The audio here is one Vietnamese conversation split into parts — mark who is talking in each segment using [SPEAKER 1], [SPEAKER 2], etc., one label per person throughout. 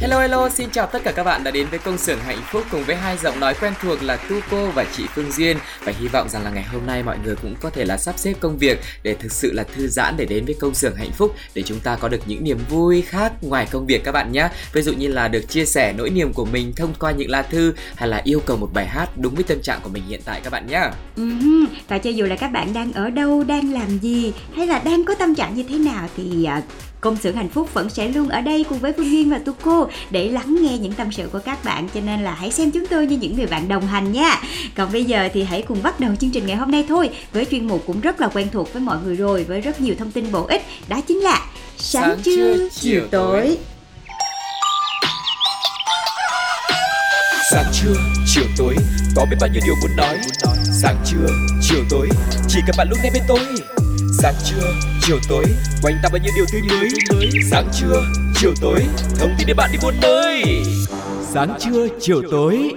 [SPEAKER 1] Hello hello, xin chào tất cả các bạn đã đến với công xưởng hạnh phúc cùng với hai giọng nói quen thuộc là Tu cô và chị Phương Duyên và hy vọng rằng là ngày hôm nay mọi người cũng có thể là sắp xếp công việc để thực sự là thư giãn để đến với công xưởng hạnh phúc để chúng ta có được những niềm vui khác ngoài công việc các bạn nhé. Ví dụ như là được chia sẻ nỗi niềm của mình thông qua những lá thư hay là yêu cầu một bài hát đúng với tâm trạng của mình hiện tại các bạn nhé.
[SPEAKER 2] Ừm, Và cho dù là các bạn đang ở đâu, đang làm gì hay là đang có tâm trạng như thế nào thì à, Công xưởng hạnh phúc vẫn sẽ luôn ở đây cùng với Phương Duyên và Tu Cô để lắng nghe những tâm sự của các bạn cho nên là hãy xem chúng tôi như những người bạn đồng hành nha. Còn bây giờ thì hãy cùng bắt đầu chương trình ngày hôm nay thôi với chuyên mục cũng rất là quen thuộc với mọi người rồi với rất nhiều thông tin bổ ích đó chính là sáng,
[SPEAKER 1] Sáng
[SPEAKER 2] trưa,
[SPEAKER 1] trưa,
[SPEAKER 2] chiều tối.
[SPEAKER 3] Sáng trưa, chiều tối, có biết bao nhiêu điều muốn nói. Sáng trưa, chiều tối, chỉ cần bạn lúc nghe bên tôi. Sáng trưa, chiều tối, quanh ta bao nhiêu điều tươi mới. Sáng trưa, chiều tối, thông tin để bạn đi buôn nơi. Sáng trưa, chiều tối.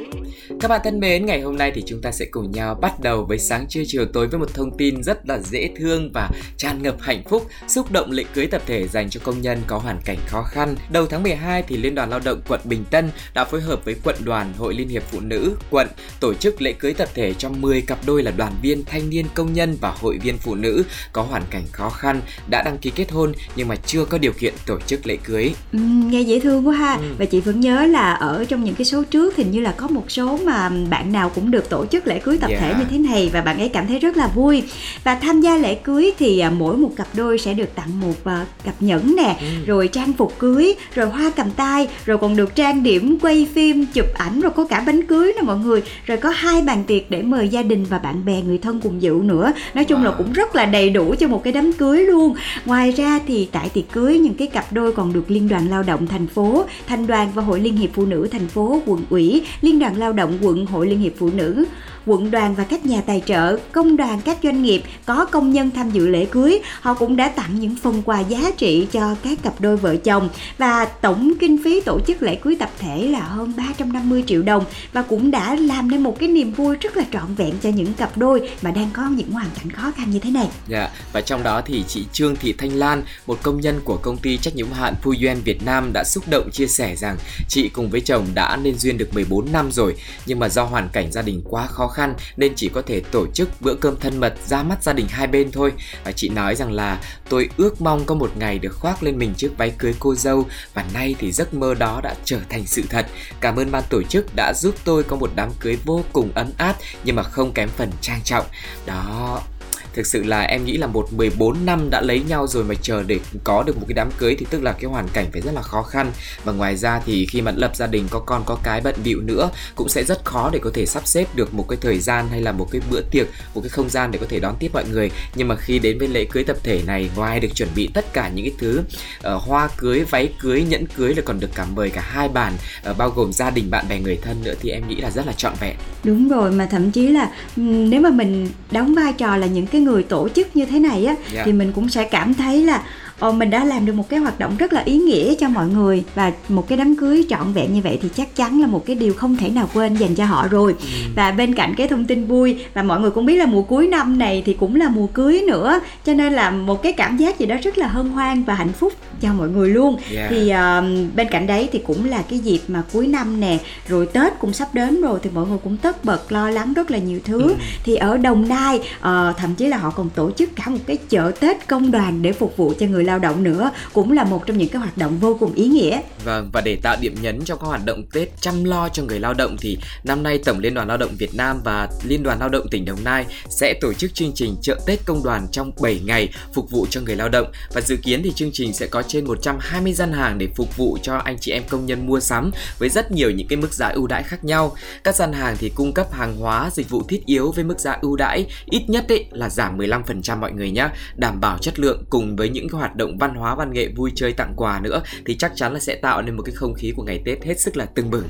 [SPEAKER 1] Các bạn thân mến, ngày hôm nay thì chúng ta sẽ cùng nhau bắt đầu với sáng trưa chiều tối với một thông tin rất là dễ thương và tràn ngập hạnh phúc, xúc động lễ cưới tập thể dành cho công nhân có hoàn cảnh khó khăn. Đầu tháng 12 thì Liên đoàn Lao động quận Bình Tân đã phối hợp với quận đoàn Hội Liên hiệp Phụ nữ quận tổ chức lễ cưới tập thể cho 10 cặp đôi là đoàn viên, thanh niên, công nhân và hội viên phụ nữ có hoàn cảnh khó khăn đã đăng ký kết hôn nhưng mà chưa có điều kiện tổ chức lễ cưới.
[SPEAKER 2] Ừm, nghe dễ thương quá ha
[SPEAKER 1] Ừ.
[SPEAKER 2] và chị vẫn nhớ là ở trong những cái số trước hình như là có một số mà bạn nào cũng được tổ chức lễ cưới tập
[SPEAKER 1] Dạ.
[SPEAKER 2] thể như thế này và bạn ấy cảm thấy rất là vui và tham gia lễ cưới thì à, mỗi một cặp đôi sẽ được tặng một à, cặp nhẫn nè
[SPEAKER 1] Ừ.
[SPEAKER 2] rồi trang phục cưới rồi hoa cầm tay rồi còn được trang điểm quay phim chụp ảnh rồi có cả bánh cưới nè mọi người rồi có hai bàn tiệc để mời gia đình và bạn bè người thân cùng dự nữa nói chung là
[SPEAKER 1] Wow.
[SPEAKER 2] cũng rất là đầy đủ cho một cái đám cưới luôn ngoài ra thì tại tiệc cưới những cái cặp đôi còn được liên đoàn lao động thành phố thành đoàn và hội liên hiệp phụ nữ thành phố quận ủy liên đoàn lao động quận hội liên hiệp phụ nữ quận đoàn và các nhà tài trợ, công đoàn các doanh nghiệp có công nhân tham dự lễ cưới, họ cũng đã tặng những phần quà giá trị cho các cặp đôi vợ chồng và tổng kinh phí tổ chức lễ cưới tập thể là hơn 350 triệu đồng và cũng đã làm nên một cái niềm vui rất là trọn vẹn cho những cặp đôi mà đang có những hoàn cảnh khó khăn như thế này.
[SPEAKER 1] Dạ, và trong đó thì chị Trương Thị Thanh Lan, một công nhân của công ty trách nhiệm hữu hạn Puyen Việt Nam đã xúc động chia sẻ rằng chị cùng với chồng đã nên duyên được 14 năm rồi, nhưng nhưng mà do hoàn cảnh gia đình quá khó khăn nên chỉ có thể tổ chức bữa cơm thân mật ra mắt gia đình hai bên thôi. Và chị nói rằng là tôi ước mong có một ngày được khoác lên mình chiếc váy cưới cô dâu và nay thì giấc mơ đó đã trở thành sự thật. Cảm ơn ban tổ chức đã giúp tôi có một đám cưới vô cùng ấm áp nhưng mà không kém phần trang trọng. Đó, thực sự là em nghĩ là một 14 năm đã lấy nhau rồi mà chờ để có được một cái đám cưới thì tức là cái hoàn cảnh phải rất là khó khăn. Và ngoài ra thì khi mà lập gia đình có con có cái bận bịu nữa cũng sẽ rất khó để có thể sắp xếp được một cái thời gian hay là một cái bữa tiệc một cái không gian để có thể đón tiếp mọi người. Nhưng mà khi đến với lễ cưới tập thể này ngoài được chuẩn bị tất cả những cái thứ uh, hoa cưới váy cưới nhẫn cưới là còn được cả mời cả hai bàn uh, bao gồm gia đình bạn bè người thân nữa thì em nghĩ là rất là trọn vẹn.
[SPEAKER 2] Đúng rồi mà thậm chí là nếu mà mình đóng vai trò là những cái người tổ chức như thế này á
[SPEAKER 1] Dạ.
[SPEAKER 2] thì mình cũng sẽ cảm thấy là Ờ, mình đã làm được một cái hoạt động rất là ý nghĩa cho mọi người và một cái đám cưới trọn vẹn như vậy thì chắc chắn là một cái điều không thể nào quên dành cho họ rồi. Và bên cạnh cái thông tin vui và mọi người cũng biết là mùa cuối năm này thì cũng là mùa cưới nữa cho nên là một cái cảm giác gì đó rất là hân hoan và hạnh phúc cho mọi người luôn
[SPEAKER 1] Yeah.
[SPEAKER 2] thì uh, bên cạnh đấy thì cũng là cái dịp mà cuối năm nè rồi tết cũng sắp đến rồi thì mọi người cũng tất bật lo lắng rất là nhiều thứ
[SPEAKER 1] Ừ.
[SPEAKER 2] thì ở đồng nai ờ, thậm chí là họ còn tổ chức cả một cái chợ tết công đoàn để phục vụ cho người lao động nữa cũng là một trong những cái hoạt động vô cùng ý nghĩa
[SPEAKER 1] Vâng, và để tạo điểm nhấn trong các hoạt động Tết chăm lo cho người lao động thì năm nay Tổng Liên đoàn Lao động Việt Nam và Liên đoàn Lao động tỉnh Đồng Nai sẽ tổ chức chương trình chợ Tết công đoàn trong 7 ngày phục vụ cho người lao động và dự kiến thì chương trình sẽ có trên 120 gian hàng để phục vụ cho anh chị em công nhân mua sắm với rất nhiều những cái mức giá ưu đãi khác nhau. Các gian hàng thì cung cấp hàng hóa, dịch vụ thiết yếu với mức giá ưu đãi ít nhất ấy là giảm 15% mọi người nhé, đảm bảo chất lượng cùng với những cái hoạt động văn hóa văn nghệ vui chơi tặng quà nữa thì chắc chắn là sẽ tạo nên một cái không khí của ngày Tết hết sức là tưng bừng.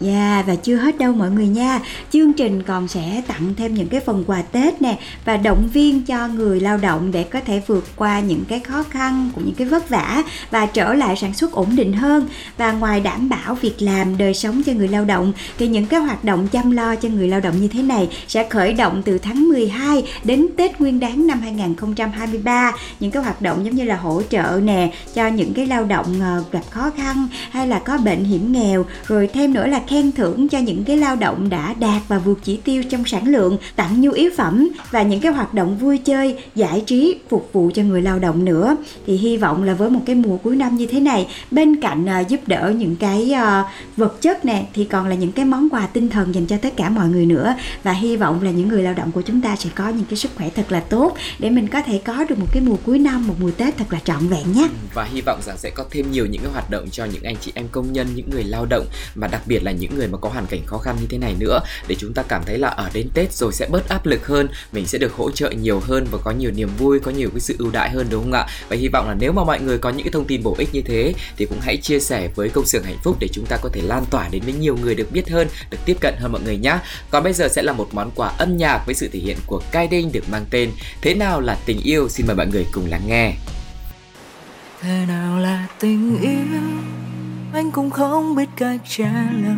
[SPEAKER 2] Dạ và chưa hết đâu mọi người nha. Chương trình còn sẽ tặng thêm những cái phần quà Tết nè Và động viên cho người lao động để có thể vượt qua những cái khó khăn Cũng những cái vất vả Và trở lại sản xuất ổn định hơn. Và ngoài đảm bảo việc làm đời sống cho người lao động, Thì những cái hoạt động chăm lo cho người lao động như thế này Sẽ khởi động từ tháng 12 đến Tết Nguyên đáng năm 2023 Những cái hoạt động giống như là hỗ trợ nè Cho những cái lao động ờ, gặp khó khăn Hay là có bệnh hiểm nghèo, Rồi thêm nữa là khen thưởng cho những cái lao động đã đạt và vượt chỉ tiêu trong sản lượng, tặng nhu yếu phẩm và những cái hoạt động vui chơi, giải trí phục vụ cho người lao động nữa. Thì hy vọng là với một cái mùa cuối năm như thế này, bên cạnh uh, giúp đỡ những cái uh, vật chất nè thì còn là những cái món quà tinh thần dành cho tất cả mọi người nữa và hy vọng là những người lao động của chúng ta sẽ có những cái sức khỏe thật là tốt để mình có thể có được một cái mùa cuối năm, một mùa Tết thật là trọn vẹn nhé.
[SPEAKER 1] và hy vọng rằng sẽ có thêm nhiều những cái hoạt động cho những anh chị em công nhân, những người lao động mà đặc biệt là những người mà có hoàn cảnh khó khăn như thế này nữa để chúng ta cảm thấy là ở đến Tết rồi sẽ bớt áp lực hơn, mình sẽ được hỗ trợ nhiều hơn và có nhiều niềm vui, có nhiều cái sự ưu đãi hơn đúng không ạ? Và hy vọng là nếu mà mọi người có những cái thông tin bổ ích như thế thì cũng hãy chia sẻ với công xưởng hạnh phúc để chúng ta có thể lan tỏa đến với nhiều người được biết hơn, được tiếp cận hơn mọi người nhé. Còn bây giờ sẽ là một món quà âm nhạc với sự thể hiện của Kai Đinh được mang tên Thế nào là tình yêu? Xin mời mọi người cùng lắng nghe.
[SPEAKER 4] thế nào là tình yêu anh cũng không biết cách trả lời.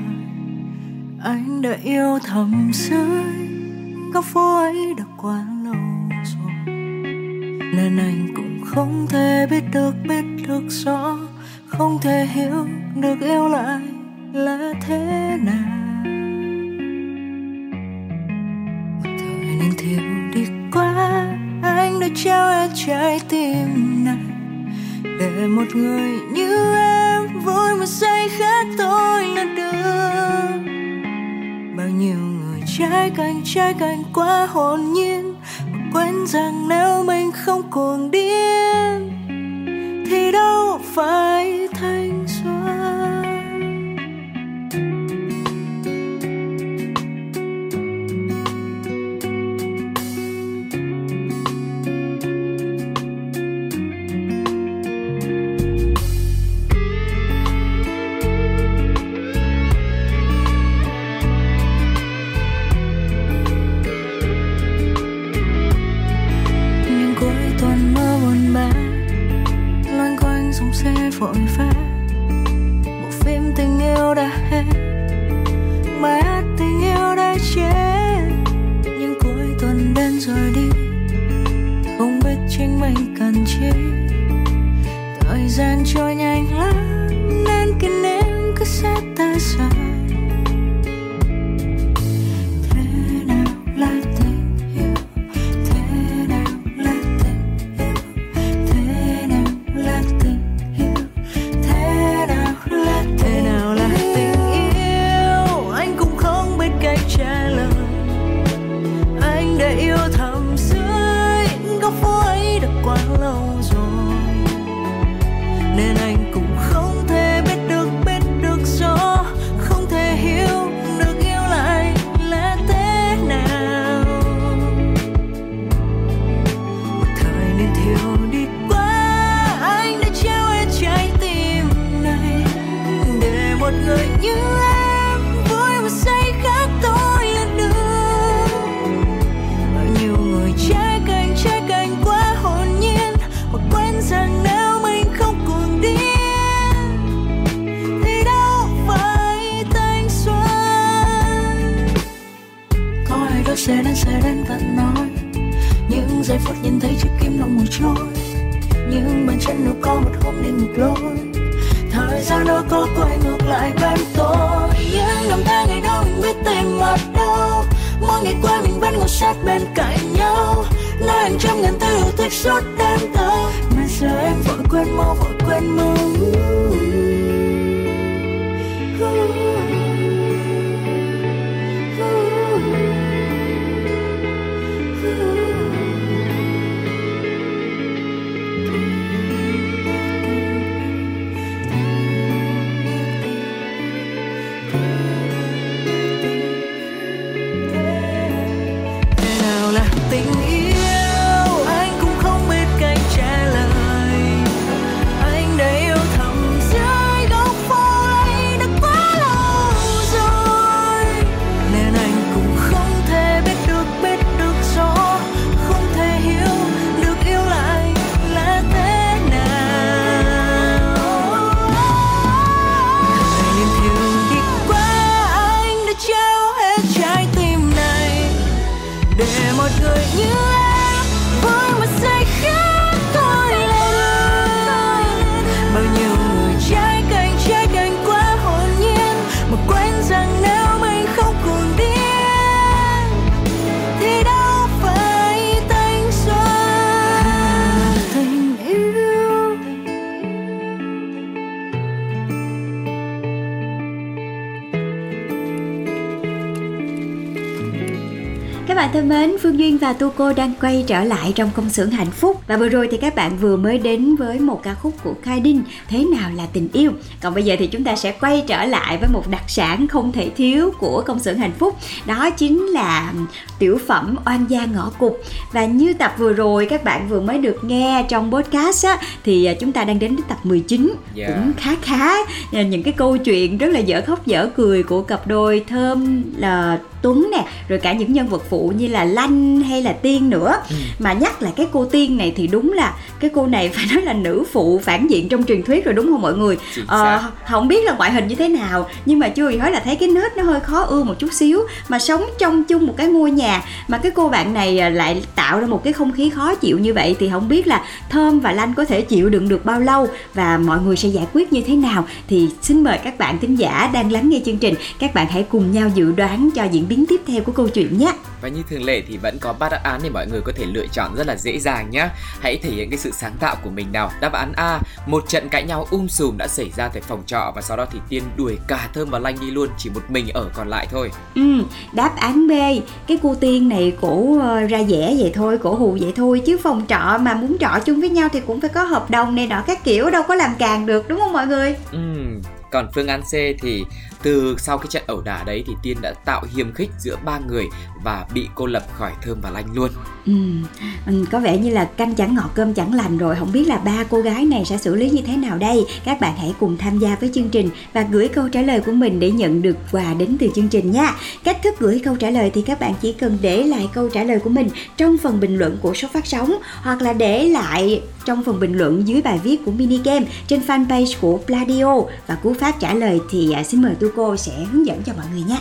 [SPEAKER 4] Anh đã yêu thầm dưới góc phố ấy đã quá lâu rồi. Nên anh cũng không thể biết được biết được rõ. Không thể hiểu được yêu lại là thế nào. Một thời niên thiếu đi quá, anh đã trao hết trái tim này để một người như em vui mà say khát thôi là được. Bao nhiêu người trái cành trái cành quá hồn nhiên, mà quên rằng nếu mình không cuồng điên, thì đâu phải sẽ đến sẽ đến tận nói. Những giây phút nhìn thấy chiếc kim lòng ngồi trôi. Những bàn chân nó có một hôm đi ngược lối. Thời gian đâu có quay ngược lại bên tôi. Những năm tháng ngày đó mình biết tìm ở đâu. Mỗi ngày qua mình vẫn ngồi sát bên cạnh nhau. Nói anh trăm ngàn từ yêu thích suốt đêm thâu mà giờ em vội quên mau vội quên mong
[SPEAKER 2] thân mến, Phương Duyên và Tu Cô đang quay trở lại trong công xưởng hạnh phúc. Và vừa rồi thì các bạn vừa mới đến với một ca khúc của Khai Đinh Thế nào là tình yêu. Còn bây giờ thì chúng ta sẽ quay trở lại với một đặc sản không thể thiếu của công xưởng hạnh phúc Đó chính là tiểu phẩm Oan gia ngõ cụt. Và như tập vừa rồi các bạn vừa mới được nghe trong podcast á Thì à, chúng ta đang đến đến tập 19
[SPEAKER 1] Yeah.
[SPEAKER 2] Cũng khá khá. Những cái câu chuyện rất là dở khóc dở cười của cặp đôi Thơm là Tuấn nè rồi cả những nhân vật phụ như là Lanh hay là Tiên nữa.
[SPEAKER 1] Ừ.
[SPEAKER 2] mà nhắc lại cái cô Tiên này thì đúng là cái cô này phải nói là nữ phụ phản diện trong truyền thuyết rồi đúng không mọi người? Ờ, không biết là ngoại hình như thế nào nhưng mà chưa gì hết là thấy cái nết nó hơi khó ưa một chút xíu. Mà sống trong chung một cái ngôi nhà mà cái cô bạn này à, lại tạo ra một cái không khí khó chịu như vậy thì không biết là Thơm và Lanh có thể chịu đựng được bao lâu và mọi người sẽ giải quyết như thế nào. Thì xin mời các bạn thính giả đang lắng nghe chương trình các bạn hãy cùng nhau dự đoán cho diễn biến tiếp theo của câu chuyện nhé.
[SPEAKER 1] Và như thường lệ thì vẫn có ba đáp án để mọi người có thể lựa chọn rất là dễ dàng nhé. Hãy thể hiện cái sự sáng tạo của mình nào. Đáp án A, một trận cãi nhau um sùm đã xảy ra tại phòng trọ và sau đó thì Tiên đuổi cả Thơm và Lanh đi luôn, chỉ một mình ở còn lại thôi.
[SPEAKER 2] Ừ, đáp án B Cái cô tiên này cổ ờ, ra vẻ vậy thôi Cổ hù vậy thôi Chứ phòng trọ mà muốn trọ chung với nhau Thì cũng phải có hợp đồng này nọ các kiểu Đâu có làm càng được đúng không mọi người
[SPEAKER 1] Ừm, còn phương án C thì từ sau cái trận ẩu đả đấy thì Tiên đã tạo hiềm khích giữa ba người và bị cô lập khỏi Thơm và Lanh luôn.
[SPEAKER 2] ừ, ừ Có vẻ như là canh chẳng ngọt cơm chẳng lành rồi. Không biết là ba cô gái này sẽ xử lý như thế nào đây? Các bạn hãy cùng tham gia với chương trình Và gửi câu trả lời của mình để nhận được quà đến từ chương trình nha. Cách thức gửi câu trả lời thì các bạn chỉ cần để lại câu trả lời của mình Trong phần bình luận của số phát sóng Hoặc là để lại trong phần bình luận dưới bài viết của Mini Game trên fanpage của Pladio và cú pháp trả lời thì à, xin mời Tu cô sẽ hướng dẫn cho mọi người nhé.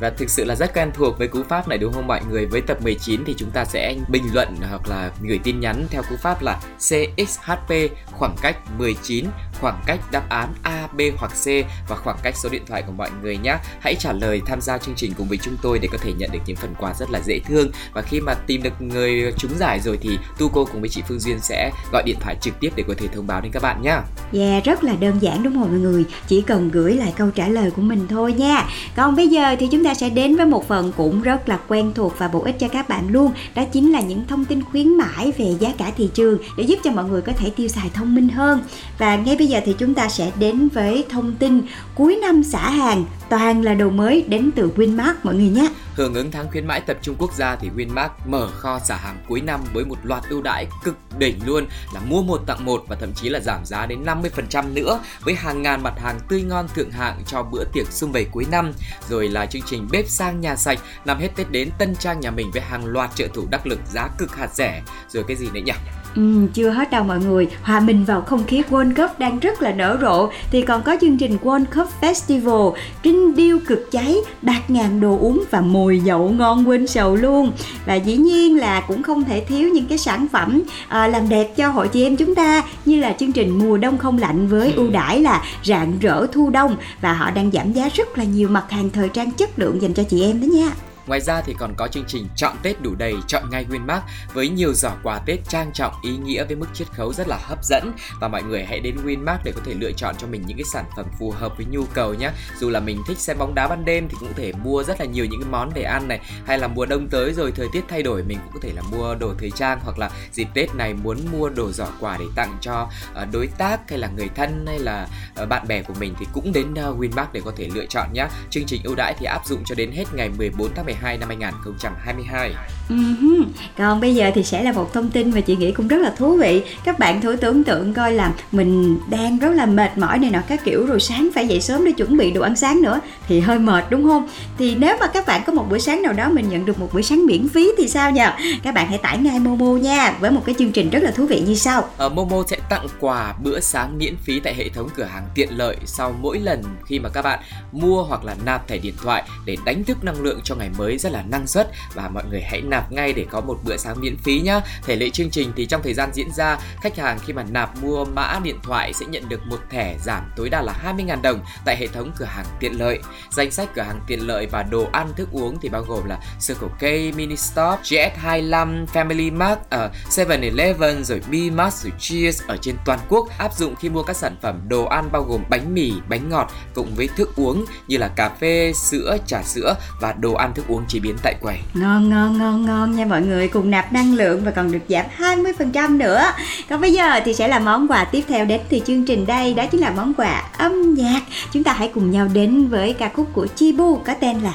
[SPEAKER 1] Và thực sự là rất quen thuộc với cú pháp này đúng không mọi người? Với tập 19 thì chúng ta sẽ bình luận hoặc là gửi tin nhắn theo cú pháp là CXHP khoảng cách 19, khoảng cách đáp án A, B hoặc C và khoảng cách số điện thoại của mọi người nhé. Hãy trả lời tham gia chương trình cùng với chúng tôi để có thể nhận được những phần quà rất là dễ thương. Và khi mà tìm được người trúng giải rồi thì Tu cô cùng với chị Phương Duyên sẽ gọi điện thoại trực tiếp để có thể thông báo đến các bạn nhé.
[SPEAKER 2] Yeah, rất là đơn giản đúng không mọi người? Chỉ cần gửi lại câu trả lời của mình thôi nha. Còn bây giờ thì chúng ta sẽ đến với một phần cũng rất là quen thuộc và bổ ích cho các bạn luôn. Đó chính là những thông tin khuyến mãi về giá cả thị trường để giúp cho mọi người có thể tiêu xài thông minh hơn. Và ngay bây giờ thì chúng ta sẽ đến với thông tin cuối năm xả hàng toàn là đồ mới đến từ Winmart mọi người nhé.
[SPEAKER 1] Hưởng ứng tháng khuyến mãi tập trung quốc gia thì Winmart mở kho xả hàng cuối năm với một loạt ưu đãi cực đỉnh luôn, là mua một tặng một và thậm chí là giảm giá đến 50% nữa với hàng ngàn mặt hàng tươi ngon thượng hạng cho bữa tiệc sum vầy cuối năm. Rồi là chương trình bếp sang nhà sạch làm hết Tết đến tân trang nhà mình với hàng loạt trợ thủ đắc lực giá cực hạt rẻ. Rồi cái gì nữa nhỉ?
[SPEAKER 2] Ừ, chưa hết đâu mọi người. Hòa mình vào không khí World Cup đang rất là nở rộ. Thì còn có chương trình World Cup Festival Trinh điêu cực cháy, bạc ngàn đồ uống và mùi dậu ngon quên sầu luôn. Và dĩ nhiên là cũng không thể thiếu những cái sản phẩm à, làm đẹp cho hội chị em chúng ta Như là chương trình mùa đông không lạnh với ưu đãi là rạng rỡ thu đông. Và họ đang giảm giá rất là nhiều mặt hàng thời trang chất lượng dành cho chị em đó nha.
[SPEAKER 1] Ngoài ra thì còn có chương trình Chọn Tết đủ đầy, chọn ngay Winmark với nhiều giỏ quà Tết trang trọng, ý nghĩa với mức chiết khấu rất là hấp dẫn và mọi người hãy đến Winmark để có thể lựa chọn cho mình những cái sản phẩm phù hợp với nhu cầu nhé. Dù là mình thích xem bóng đá ban đêm thì cũng có thể mua rất là nhiều những cái món để ăn này, hay là mùa đông tới rồi thời tiết thay đổi mình cũng có thể là mua đồ thời trang hoặc là dịp Tết này muốn mua đồ giỏ quà để tặng cho ờ, đối tác hay là người thân hay là ờ, bạn bè của mình thì cũng đến ờ, WinMart Winmark để có thể lựa chọn nhé. Chương trình ưu đãi thì áp dụng cho đến hết ngày 14 tháng 12 năm 2022.
[SPEAKER 2] Uh-huh. Còn bây giờ thì sẽ là một thông tin mà chị nghĩ cũng rất là thú vị Các bạn thử tưởng tượng coi là mình đang rất là mệt mỏi này nọ các kiểu Rồi sáng phải dậy sớm để chuẩn bị đồ ăn sáng nữa Thì hơi mệt đúng không? Thì nếu mà các bạn có một buổi sáng nào đó mình nhận được một buổi sáng miễn phí thì sao nhỉ? Các bạn hãy tải ngay Momo nha Với một cái chương trình rất là thú vị như sau
[SPEAKER 1] Ở Momo sẽ tặng quà bữa sáng miễn phí tại hệ thống cửa hàng tiện lợi sau mỗi lần khi mà các bạn mua hoặc là nạp thẻ điện thoại để đánh thức năng lượng cho ngày mới rất là năng suất và mọi người hãy nạp ngay để có một bữa sáng miễn phí nhá. Thể lệ chương trình thì trong thời gian diễn ra, khách hàng khi mà nạp mua mã điện thoại sẽ nhận được một thẻ giảm tối đa là 20.000 đồng tại hệ thống cửa hàng tiện lợi. Danh sách cửa hàng tiện lợi và đồ ăn thức uống thì bao gồm là Circle K, Mini Stop, GS25, Family Mart, ờ, ở uh, 7-Eleven rồi B-Mart rồi Cheers ở trên toàn quốc áp dụng khi mua các sản phẩm đồ ăn bao gồm bánh mì, bánh ngọt cùng với thức uống như là cà phê, sữa, trà sữa và đồ ăn thức uống uống chế biến tại quầy.
[SPEAKER 2] Ngon ngon ngon ngon nha mọi người Cùng nạp năng lượng và còn được giảm 20% nữa Còn bây giờ thì sẽ là món quà tiếp theo đến từ chương trình đây Đó chính là món quà âm nhạc Chúng ta hãy cùng nhau đến với ca khúc của Chibu có tên là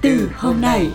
[SPEAKER 2] Từ hôm nay
[SPEAKER 5] nay.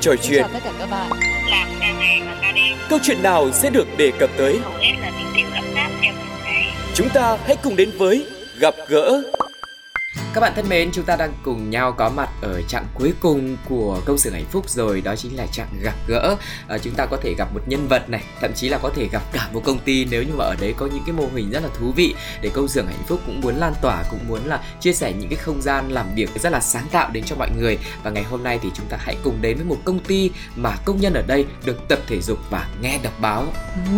[SPEAKER 3] Trò chuyện?
[SPEAKER 6] chào tất cả các bạn.
[SPEAKER 7] làm ca ngày và ca đêm
[SPEAKER 3] Câu chuyện nào sẽ được đề cập tới?
[SPEAKER 7] hầu hết là tình tiết ấm áp trong từng ngày
[SPEAKER 3] Chúng ta hãy cùng đến với Gặp gỡ
[SPEAKER 1] các bạn thân mến, chúng ta đang cùng nhau có mặt ở chặng cuối cùng của công sự hạnh phúc rồi, đó chính là chặng gặp gỡ. À, chúng ta có thể gặp một nhân vật này, thậm chí là có thể gặp cả một công ty nếu như mà ở đấy có những cái mô hình rất là thú vị để công xưởng hạnh phúc cũng muốn lan tỏa, cũng muốn là chia sẻ những cái không gian làm việc rất là sáng tạo đến cho mọi người. Và ngày hôm nay thì chúng ta hãy cùng đến với một công ty mà công nhân ở đây được tập thể dục và nghe đọc báo.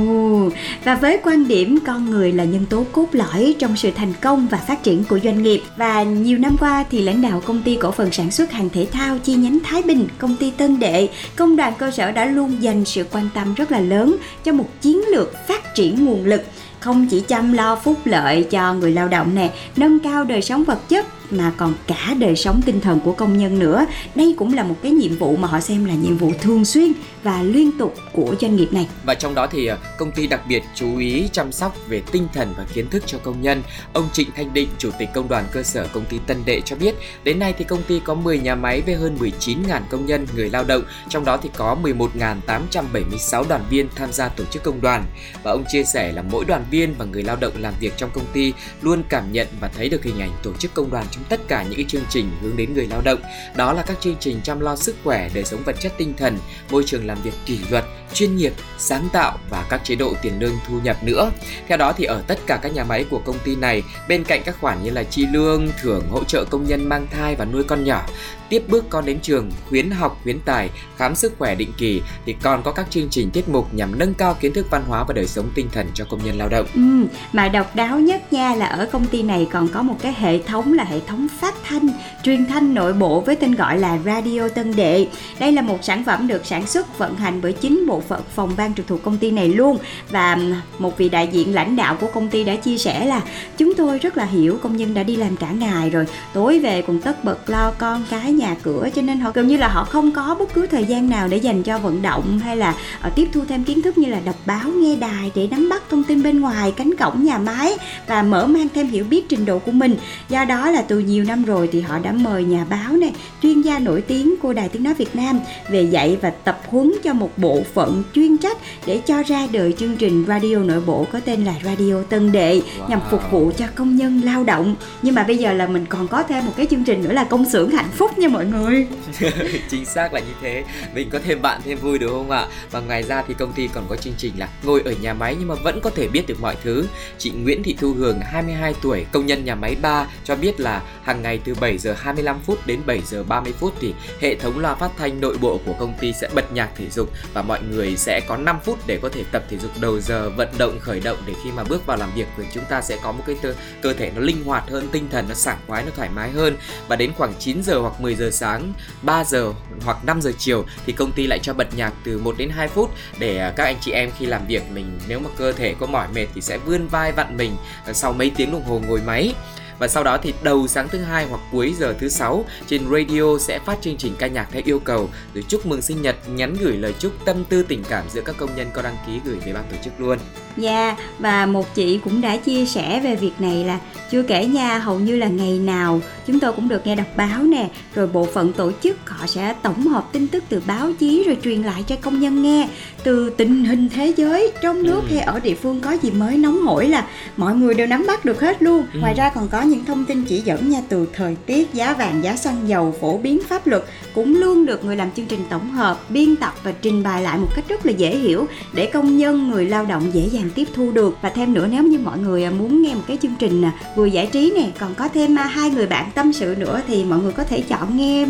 [SPEAKER 2] Ồ, và với quan điểm con người là nhân tố cốt lõi trong sự thành công và phát triển của doanh nghiệp và nhiều nhiều năm qua thì lãnh đạo công ty cổ phần sản xuất hàng thể thao chi nhánh Thái Bình, công ty Tân Đệ, công đoàn cơ sở đã luôn dành sự quan tâm rất là lớn cho một chiến lược phát triển nguồn lực không chỉ chăm lo phúc lợi cho người lao động nè, nâng cao đời sống vật chất mà còn cả đời sống tinh thần của công nhân nữa. Đây cũng là một cái nhiệm vụ mà họ xem là nhiệm vụ thường xuyên và liên tục của doanh nghiệp này.
[SPEAKER 1] Và trong đó thì à, công ty đặc biệt chú ý chăm sóc về tinh thần và kiến thức cho công nhân. Ông Trịnh Thanh Định, Chủ tịch Công đoàn cơ sở công ty Tân Đệ cho biết, đến nay thì công ty có 10 nhà máy với hơn 19.000 công nhân, người lao động, trong đó thì có 11.876 đoàn viên tham gia tổ chức công đoàn. Và ông chia sẻ là mỗi đoàn viên và người lao động làm việc trong công ty luôn cảm nhận và thấy được hình ảnh tổ chức công đoàn trong tất cả những cái chương trình hướng đến người lao động. Đó là các chương trình chăm lo sức khỏe, đời sống vật chất tinh thần, môi trường làm việc kỷ luật, chuyên nghiệp, sáng tạo và các chế độ tiền lương thu nhập nữa. Theo đó thì ở tất cả các nhà máy của công ty này, bên cạnh các khoản như là chi lương, thưởng hỗ trợ công nhân mang thai và nuôi con nhỏ, tiếp bước con đến trường, khuyến học, khuyến tài, khám sức khỏe định kỳ thì còn có các chương trình tiết mục nhằm nâng cao kiến thức văn hóa và đời sống tinh thần cho công nhân lao động.
[SPEAKER 2] Ừ, mà độc đáo nhất nha là ở công ty này còn có một cái hệ thống là hệ thống phát thanh, truyền thanh nội bộ với tên gọi là Radio Tân Đệ. Đây là một sản phẩm được sản xuất vận hành bởi chính bộ phận phòng ban trực thuộc công ty này luôn. Và một vị đại diện lãnh đạo của công ty đã chia sẻ là chúng tôi rất là hiểu công nhân đã đi làm cả ngày rồi, tối về còn tất bật lo con cái nhà cửa cho nên họ gần như là họ không có bất cứ thời gian nào để dành cho vận động hay là ờ, tiếp thu thêm kiến thức như là đọc báo nghe đài để nắm bắt thông tin bên ngoài cánh cổng nhà máy và mở mang thêm hiểu biết trình độ của mình. Do đó là từ nhiều năm rồi thì họ đã mời nhà báo này chuyên gia nổi tiếng của đài tiếng nói Việt Nam về dạy và tập huấn cho một bộ phận chuyên trách để cho ra đời chương trình radio nội bộ có tên là Radio Tân Đệ nhằm phục vụ cho công nhân lao động nhưng mà bây giờ là mình còn có thêm một cái chương trình nữa là công xưởng hạnh phúc nha mọi người
[SPEAKER 1] Chính xác là như thế. Mình có thêm bạn thêm vui đúng không ạ? Và ngoài ra thì công ty còn có chương trình là ngồi ở nhà máy nhưng mà vẫn có thể biết được mọi thứ. Chị Nguyễn Thị Thu Hường 22 tuổi, công nhân nhà máy 3 cho biết là hàng ngày từ 7 giờ 25 phút đến 7 giờ 30 phút thì hệ thống loa phát thanh nội bộ của công ty sẽ bật nhạc thể dục và mọi người sẽ có 5 phút để có thể tập thể dục đầu giờ vận động khởi động để khi mà bước vào làm việc thì chúng ta sẽ có một cái cơ, cơ thể nó linh hoạt hơn, tinh thần nó sảng khoái, nó thoải mái hơn. Và đến khoảng 9 giờ hoặc 10 giờ sáng, 3 giờ hoặc 5 giờ chiều thì công ty lại cho bật nhạc từ 1 đến 2 phút để à, các anh chị em khi làm việc mình nếu mà cơ thể có mỏi mệt thì sẽ vươn vai vặn mình à, sau mấy tiếng đồng hồ ngồi máy và sau đó thì đầu sáng thứ hai hoặc cuối giờ thứ sáu trên radio sẽ phát chương trình ca nhạc theo yêu cầu rồi chúc mừng sinh nhật nhắn gửi lời chúc tâm tư tình cảm giữa các công nhân có đăng ký gửi về ban tổ chức luôn
[SPEAKER 2] Dạ, và một chị cũng đã chia sẻ về việc này là chưa kể nha, hầu như là ngày nào chúng tôi cũng được nghe đọc báo nè, rồi bộ phận tổ chức họ sẽ tổng hợp tin tức từ báo chí rồi truyền lại cho công nhân nghe từ tình hình thế giới trong nước
[SPEAKER 1] Ừ.
[SPEAKER 2] hay ở địa phương có gì mới nóng hổi là mọi người đều nắm bắt được hết luôn.
[SPEAKER 1] Ừ.
[SPEAKER 2] Ngoài ra còn có những thông tin chỉ dẫn nha từ thời tiết, giá vàng, giá xăng dầu, phổ biến pháp luật cũng luôn được người làm chương trình tổng hợp, biên tập và trình bày lại một cách rất là dễ hiểu để công nhân, người lao động dễ dàng tiếp thu được. Và thêm nữa nếu như mọi người à, muốn nghe một cái chương trình à, vừa giải trí nè, còn có thêm à, hai người bạn tâm sự nữa thì mọi người có thể chọn nghe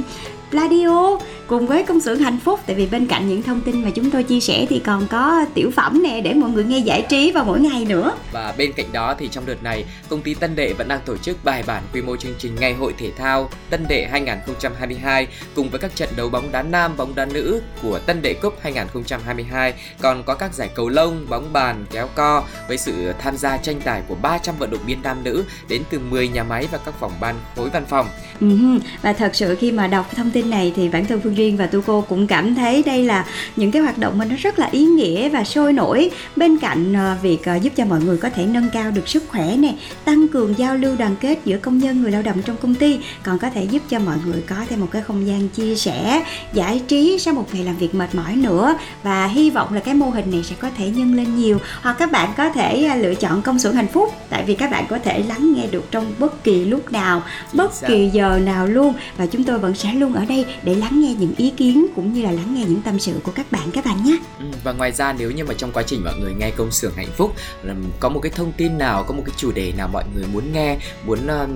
[SPEAKER 2] Radio cùng với công xưởng hạnh phúc tại vì bên cạnh những thông tin mà chúng tôi chia sẻ thì còn có tiểu phẩm nè để mọi người nghe giải trí vào mỗi ngày nữa.
[SPEAKER 1] Và bên cạnh đó thì trong đợt này, công ty Tân Đệ vẫn đang tổ chức bài bản quy mô chương trình Ngày hội thể thao Tân Đệ 2022 cùng với các trận đấu bóng đá nam, bóng đá nữ của Tân Đệ Cup 2022, còn có các giải cầu lông, bóng bàn, kéo co với sự tham gia tranh tài của 300 vận động viên nam nữ đến từ 10 nhà máy và các phòng ban khối văn phòng.
[SPEAKER 2] Ừ, và thật sự khi mà đọc thông tin này thì bản thân Phương Duyên và Tu cô cũng cảm thấy đây là những cái hoạt động mà nó rất là ý nghĩa và sôi nổi. Bên cạnh ờ, việc ờ, giúp cho mọi người có thể nâng cao được sức khỏe nè tăng cường giao lưu đoàn kết giữa công nhân người lao động trong công ty còn có thể giúp cho mọi người có thêm một cái không gian chia sẻ giải trí sau một ngày làm việc mệt mỏi nữa. Và hy vọng là cái mô hình này sẽ có thể nhân lên nhiều. Hoặc các bạn có thể à, lựa chọn công xưởng hạnh phúc tại vì các bạn có thể lắng nghe được trong bất kỳ lúc nào bất kỳ giờ nào luôn. Và chúng tôi vẫn sẽ luôn ở đây để lắng nghe những ý kiến cũng như là lắng nghe những tâm sự của các bạn các bạn nhé.
[SPEAKER 1] Ừ, và ngoài ra nếu như mà trong quá trình mọi người nghe công xưởng hạnh phúc có một cái thông tin nào có một cái chủ đề nào mọi người muốn nghe muốn uh,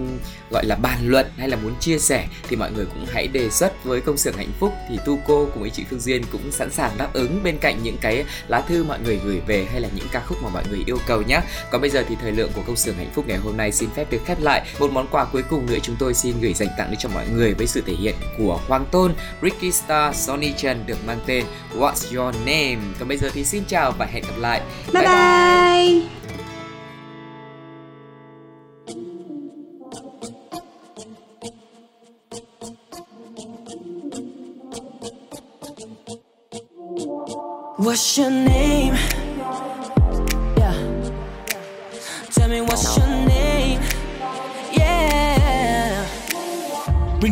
[SPEAKER 1] gọi là bàn luận hay là muốn chia sẻ thì mọi người cũng hãy đề xuất với công xưởng hạnh phúc thì tu cô cùng với chị Phương Duyên cũng sẵn sàng đáp ứng bên cạnh những cái lá thư mọi người gửi về hay là những ca khúc mà mọi người yêu cầu nhé. Còn bây giờ thì thời lượng của công xưởng hạnh phúc ngày hôm nay xin phép được khép lại. Một món quà cuối cùng nữa chúng tôi xin gửi dành tặng đến cho mọi người với sự thể hiện của Hoàng Tôn Ricky Star Sonny Chen được mang tên What's Your Name? Còn bây giờ thì xin chào và hẹn gặp lại.
[SPEAKER 2] Bye bye,
[SPEAKER 6] What's your name?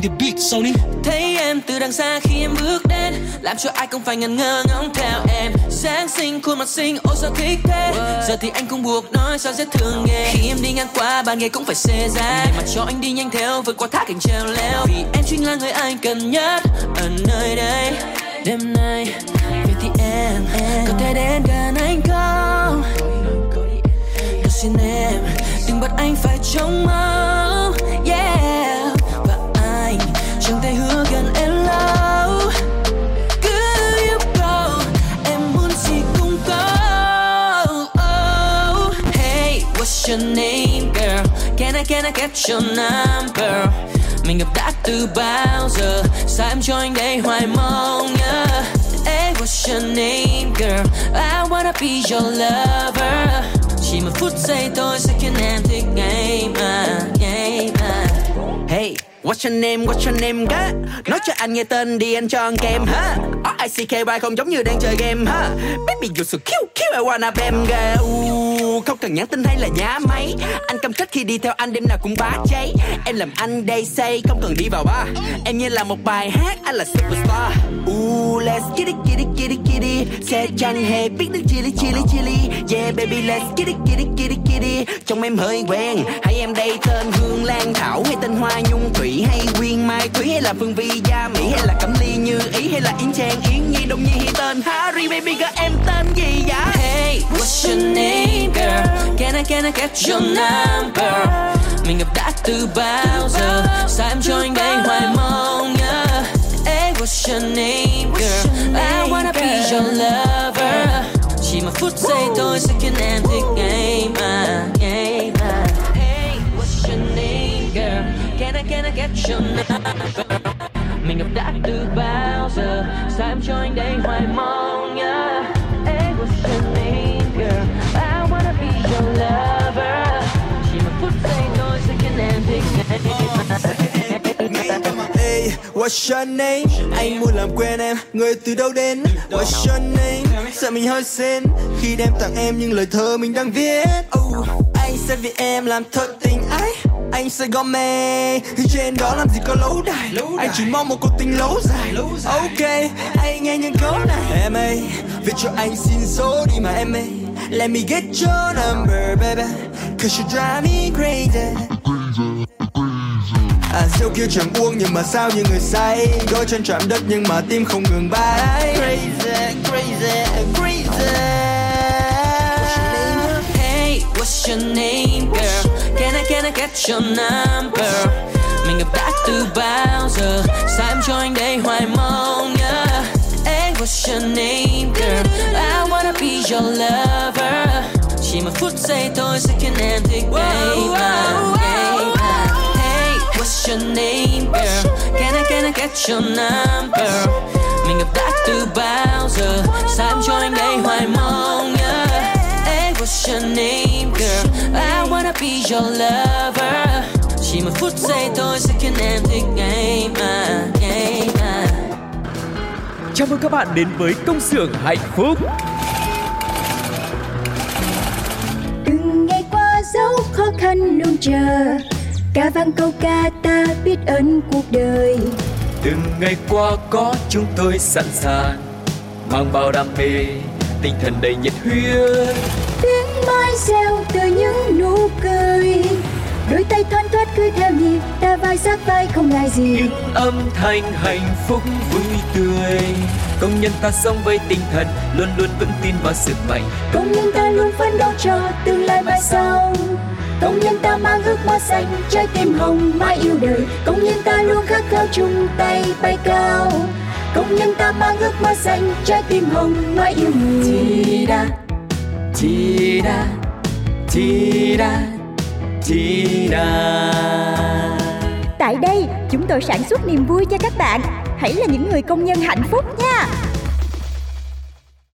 [SPEAKER 8] The beat, Sony.
[SPEAKER 6] Thấy em từ đằng xa khi em bước đến Làm cho ai cũng phải ngần ngơ ngóng theo em. Sáng xinh, khuôn mặt xinh, ôi sao thích thế? Giờ thì anh cũng buộc nói sao rất thương ghê. Khi em đi ngang qua, ban ngày cũng phải xê ra. Để mà cho anh đi nhanh theo, vượt qua thác cảnh treo leo. Vì em chính là người anh cần nhất Ở nơi đây, đêm nay Vậy thì em, có thể đến gần anh không? Tôi xin em, đừng bắt anh phải trông mong your name girl? Can I, can I get your number? Mình gặp đã từ bao giờ? Sao em cho anh đây hoài mong nhớ Hey, what's your name girl? I wanna be your lover. Chỉ một phút giây thôi sẽ khiến em thích ngay mà, ngay mà. Hey, what's your name, what's your name gá Nói cho anh nghe tên đi anh cho ăn kem ha? R-I-C-K-Y không giống như đang chơi game ha? Baby you so cute, cute, I wanna bam girl. Không cần nhắn tin hay là nhá máy. Anh cam kết khi đi theo anh đêm nào cũng bá cháy. Em làm anh đây say, không cần đi vào bar. Em như là một bài hát, anh là superstar. Ooh, let's get it, get it, get it, get it. Sẽ chẳng hề biết đến chili, chili, chili. Yeah baby, let's get it, get it, get it, get it. Trong em hơi quen Hay em đây tên Hương Lan Thảo Hay tên Hoa Nhung Thủy Hay Quyên Mai Thúy Hay là Phương Vi Gia Mỹ Hay là Cẩm Ly Như Ý Hay là Yến Trang Yến Nhi Đông Nhi Hay tên Harry Baby girl em tên gì vậy? Hey, what's your name girl? Can I, can I get your number? Mình gặp đã từ bao giờ? Sao em cho anh đây hoài mong nhớ Hey, what's your name? I wanna be your lover. Một phút giây thôi sẽ khiến em thích ngay mà, ngay mà Hey, what's your name girl? Can I, can I get your number? Mình gặp đã từ bao giờ Sao em cho anh đây hoài nhớ what's your name?
[SPEAKER 9] Anh muốn làm quen em, người từ đâu đến? What's your name? Sợ mình hơi xến khi đem tặng em những lời thơ mình đang viết. Oh, anh sẽ vì em làm thật tình ái. Anh sẽ gom mê trên đó làm gì có lâu đài Anh chỉ mong một cuộc tình lâu dài Ok, anh nghe những câu này Em ơi, viết cho anh xin số đi mà em ơi Let me get your number baby Cause you drive me crazy À rượu kia chẳng uống nhưng mà sao như người say? Đôi chân chạm đất nhưng mà tim không ngừng bay. Crazy, crazy, crazy.
[SPEAKER 6] Hey, what's your name girl? Can I, can I get your number? Mình gặp đã từ bao giờ? Sao em cho anh đây hoài mong nhớ Hey, what's your name girl? I wanna be your lover. Chỉ một phút giây thôi sẽ khiến em thích ngay mà, what's your name girl. Can I, can I get your number? Mình gặp đã từ bao giờ? Sao em cho anh đây hoài mong nhớ Hey, what's your name girl? I wanna be your lover. Chỉ một phút giây thôi sẽ khiến em thích ngay mà, ngay mà.
[SPEAKER 1] Chào mừng các bạn đến với công xưởng hạnh phúc.
[SPEAKER 10] từng ngày qua dấu khó khăn luôn chờ ca vang câu ca ta biết ơn cuộc đời.
[SPEAKER 1] Từng ngày qua có chúng tôi sẵn sàng mang bao đam mê, tinh thần đầy nhiệt huyết.
[SPEAKER 10] tiếng mai reo từ những nụ cười. Đôi tay thoăn thoắt cứ theo nhịp ta vai sát vai không ngại gì.
[SPEAKER 1] Những âm thanh hạnh phúc vui tươi. Công nhân ta sống với tinh thần luôn luôn vững tin vào sức mạnh.
[SPEAKER 10] Công nhân ta luôn phấn đấu cho tương lai mai sau công nhân ta mang ước mơ xanh trái tim hồng mãi yêu đời công nhân ta luôn khát khao chung tay bay cao công nhân ta mang ước mơ xanh trái tim hồng mãi yêu người
[SPEAKER 1] chi đa chi đa chi đa chi đa
[SPEAKER 2] Tại đây, chúng tôi sản xuất niềm vui cho các bạn. Hãy là những người công nhân hạnh phúc nha.